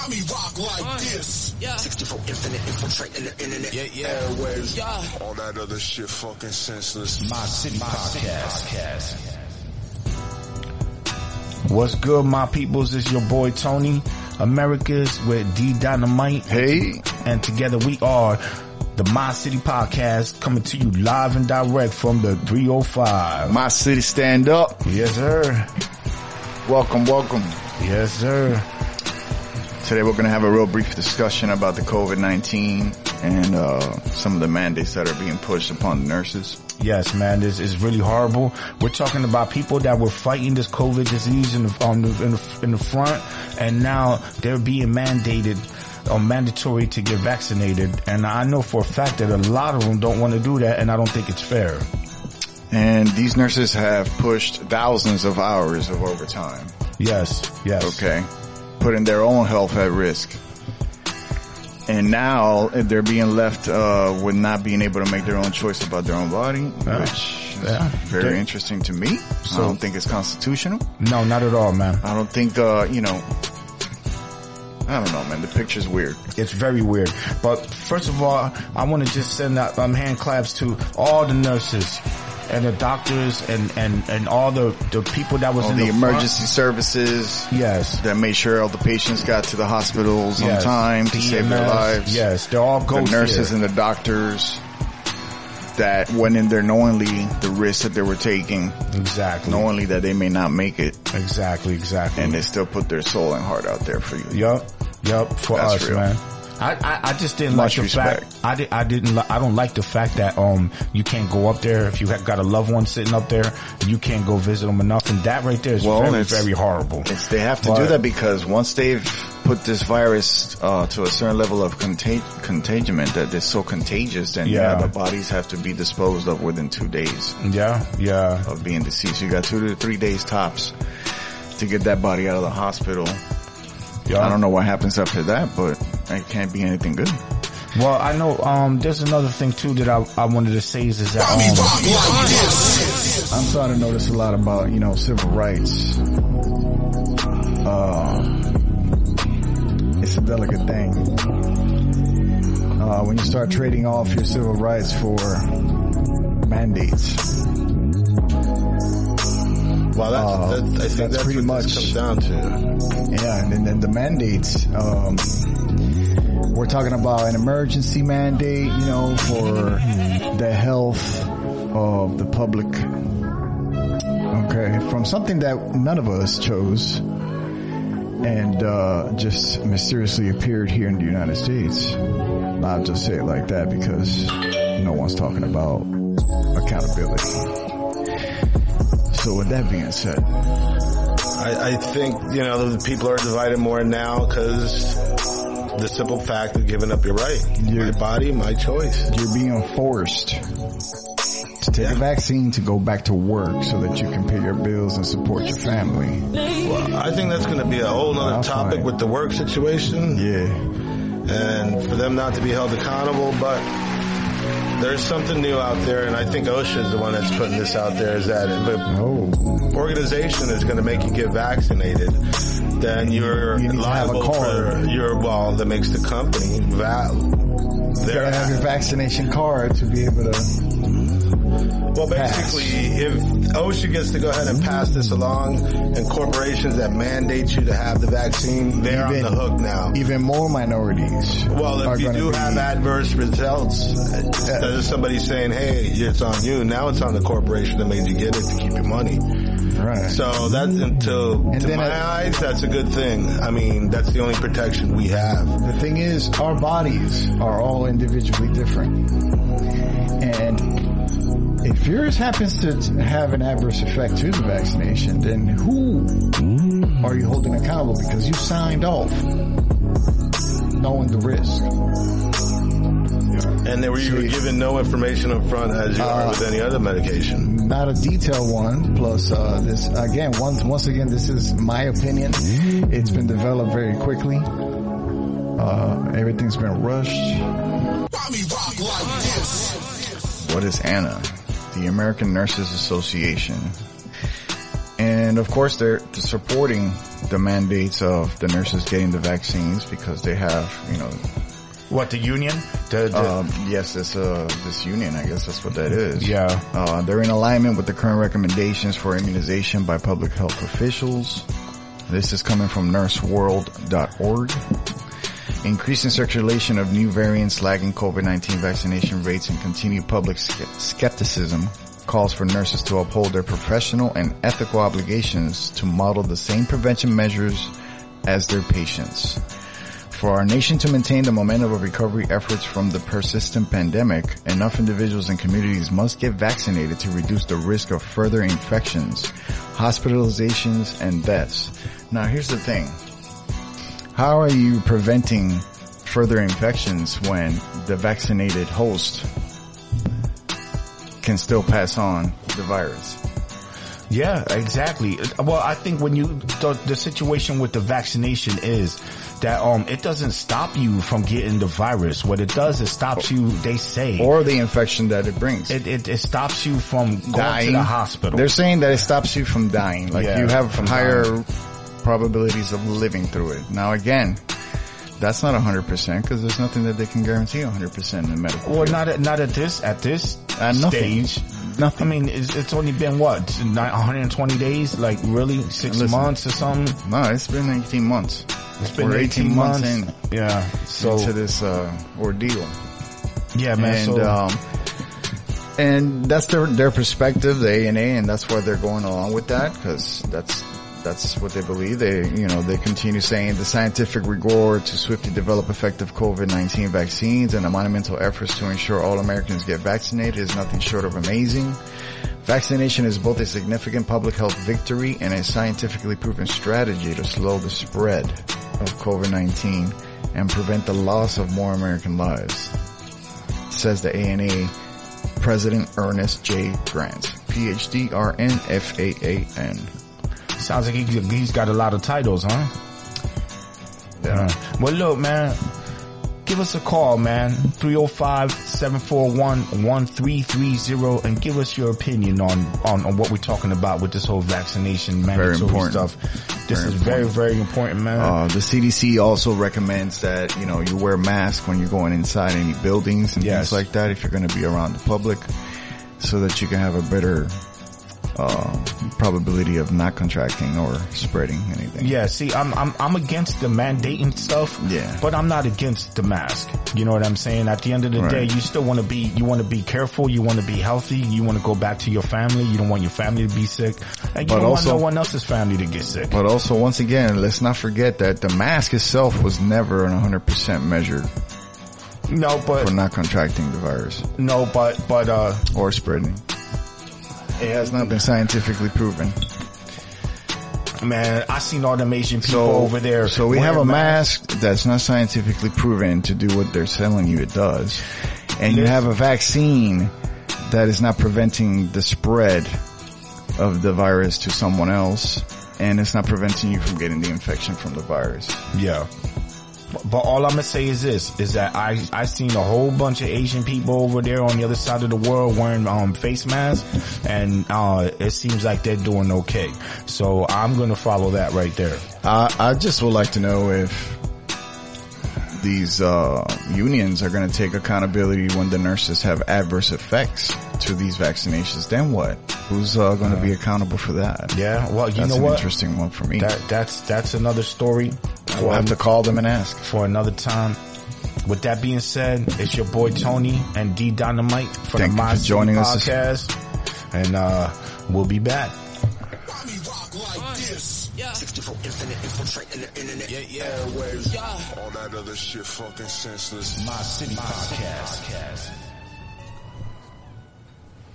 Mommy rock like this. Yeah. 64 infinite infiltrating the internet. Yeah, yeah. Airways. Yeah. All that other shit fucking senseless. My City Podcast. What's good, my peoples? It's your boy Tony, America's with D Dynamite. Hey, And together we are the My City Podcast coming to you live and direct from the 305. my city stand up. Yes, sir. Welcome, welcome. Yes, sir. Today we're going to have a real brief discussion about the COVID-19 and uh, some of the mandates that are being pushed upon the nurses. Yes, man, this is really horrible. We're talking about people that were fighting this COVID disease in the, on the, in the, in the front, and now they're being mandated or mandatory to get vaccinated. And I know for a fact that a lot of them don't want to do that, and I don't think it's fair. And these nurses have pushed thousands of hours of overtime. Yes, yes. Okay. Putting their own health at risk. And now they're being left, uh, with not being able to make their own choice about their own body, Yeah. which is Yeah. very They- interesting to me. So- I don't think it's constitutional. No, not at all, man. I don't think, uh, you know, I don't know, man. The picture's weird. It's very weird. But first of all, I want to just send out um, hand claps to all the nurses and the doctors and, and, and all the, the people that was All in the, the, front. emergency services Yes. that made sure all the patients got to the hospitals yes. on time to save their lives. Yes, they're all The nurses here. and the doctors that went in there knowingly the risk that they were taking, Exactly. knowingly that they may not make it, Exactly, exactly. and they still put their soul and heart out there for you. Yup, yup, for That's us, real. man. I, I, I just didn't Much like the respect. fact I did I didn't li- I don't like the fact that um you can't go up there if you have got a loved one sitting up there you can't go visit them enough and that right there is Well, very very horrible. It's, they have to But- do that because once they've put this virus uh, to a certain level of contag- contagiment that it's so contagious, then yeah. Yeah. the bodies have to be disposed of within two days. Yeah, yeah. of being deceased. You got two to three days tops to get that body out of the hospital. yeah. I don't know what happens after that, but it can't be anything good. Well, I know um there's another thing too that I I wanted to say is, is that um rock like this. I'm starting to notice a lot about, you know, civil rights. Uh, it's a delicate thing. Uh, when you start trading off your civil rights for mandates. Well, that's, Uh, that, I think that's that's, pretty what much- this comes down to. Yeah, and then, then the mandates, um, we're talking about an emergency mandate, you know, for the health of the public. Okay, from something that none of us chose and uh, just mysteriously appeared here in the United States. I'll just say it like that because no one's talking about accountability. So with that being said, I, I think, you know, the people are divided more now because the simple fact of giving up your right. your, My body, my choice. you're being forced to take a vaccine to go back to work so that you can pay your bills and support your family. Well, I think that's going to be a whole other topic with the work situation Yeah. and for them not to be held accountable, but there's something new out there and I think OSHA is the one that's putting this out there is that if an Oh, organization is going to make you get vaccinated, then you're You liable for your, well, that makes the company val. you gotta have your vaccination card to be able to. Well, basically, if OSHA gets to go ahead and pass this along, and corporations that mandate you to have the vaccine, they're on the hook now. Even more minorities. Well, are if you do be- have adverse results, instead of somebody saying, "Hey, it's on you," now it's on the corporation that made you get it to keep your money. right. So that, until And to my I- eyes, that's a good thing. I mean, that's the only protection we have. The thing is, our bodies are all individually different. And if yours happens to have an adverse effect to the vaccination, then who are you holding accountable? Because you signed off knowing the risk. And they were you were See. given no information up front as you are Uh, with any other medication. Not a detailed one. Plus, uh, this again, once once again, this is my opinion. It's been developed very quickly. Uh, everything's been rushed. Like this. What is ANA? The American Nurses Association. And of course, they're supporting the mandates of the nurses getting the vaccines because they have, you know, What the union? The, the um, yes, this uh, this union, I guess that's what that is. Yeah. Uh, they're in alignment with the current recommendations for immunization by public health officials. This is coming from nursingworld.org. Increasing circulation of new variants lagging COVID-19 vaccination rates and continued public skepticism calls for nurses to uphold their professional and ethical obligations to model the same prevention measures as their patients. For our nation to maintain the momentum of recovery efforts from the persistent pandemic, enough individuals and communities must get vaccinated to reduce the risk of further infections, hospitalizations, and deaths. Now here's the thing. How are you preventing further infections when the vaccinated host can still pass on the virus? Yeah, exactly. Well, I think when you the, the situation with the vaccination is that um it doesn't stop you from getting the virus. What it does is stops you. They say Or the infection that it brings. it, it it stops you from going dying. to the hospital. They're saying that it stops you from dying. Like Yeah, you have from higher probabilities of living through it. Now again, that's not 100% because there's nothing that they can guarantee 100% in the medical well, field. not at, not at this at this Uh, nothing. stage. Nothing. I mean, it's, it's only been what 120 days, like really six Listen. months or something. No, it's been 18 months. It's been We're 18, months. in Yeah. So into this uh, ordeal. yeah, man. and so um, and that's their their perspective, the ANA, and that's why they're going along with that because that's that's what they believe. They you know they continue saying the scientific rigor to swiftly develop effective COVID nineteen vaccines and the monumental efforts to ensure all Americans get vaccinated is nothing short of amazing. Vaccination is both a significant public health victory and a scientifically proven strategy to slow the spread of COVID-19 and prevent the loss of more American lives says the ANA President Ernest J. Grant, PhD, RN, FAAN. Sounds like he, he's got a lot of titles, huh? Yeah. Well, look, man, give us a call, man. 305-741-1330 and give us your opinion on, on, on what we're talking about with this whole vaccination mandatory important. stuff. This Very is very, very important, man. Uh, the CDC also recommends that, you know, you wear a mask when you're going inside any buildings and Yes. things like that if you're going to be around the public so that you can have a better, uh, probability of not contracting or spreading anything. Yeah, see, I'm I'm I'm against the mandating stuff. Yeah. but I'm not against the mask. You know what I'm saying? At the end of the Right. day, you still want to be you want to be careful. You want to be healthy. You want to go back to your family. You don't want your family to be sick, and you But don't also- want no one else's family to get sick. But also, once again, let's not forget that the mask itself was never an 100% measure No, but. for not contracting the virus no, but but uh, or spreading. It has not been scientifically proven. man, I seen all them Asian people So over there. So we have a wearing mask that's not scientifically proven to do what they're telling you it does, and you have a vaccine that is not preventing the spread of the virus to someone else, and it's not preventing you from getting the infection from the virus. Yeah. But all I'm gonna say is this: is that I I seen a whole bunch of Asian people over there on the other side of the world wearing um face masks, and uh it seems like they're doing okay. So I'm gonna follow that right there. I, I just would like to know if these uh, unions are going to take accountability when the nurses have adverse effects to these vaccinations. Then what? Who's uh, going to be accountable for that? Yeah. Well, you That's know an what? interesting one for me. That that's that's another story. We'll have to call them and ask. for another time. With that being said, it's your boy Tony and D Dynamite for Thank the you My for City joining us. podcast, and uh we'll be back. Bobby rock like this. 64 infinite infiltrating the internet. Yeah, yeah. All that other shit fucking senseless. My City podcast.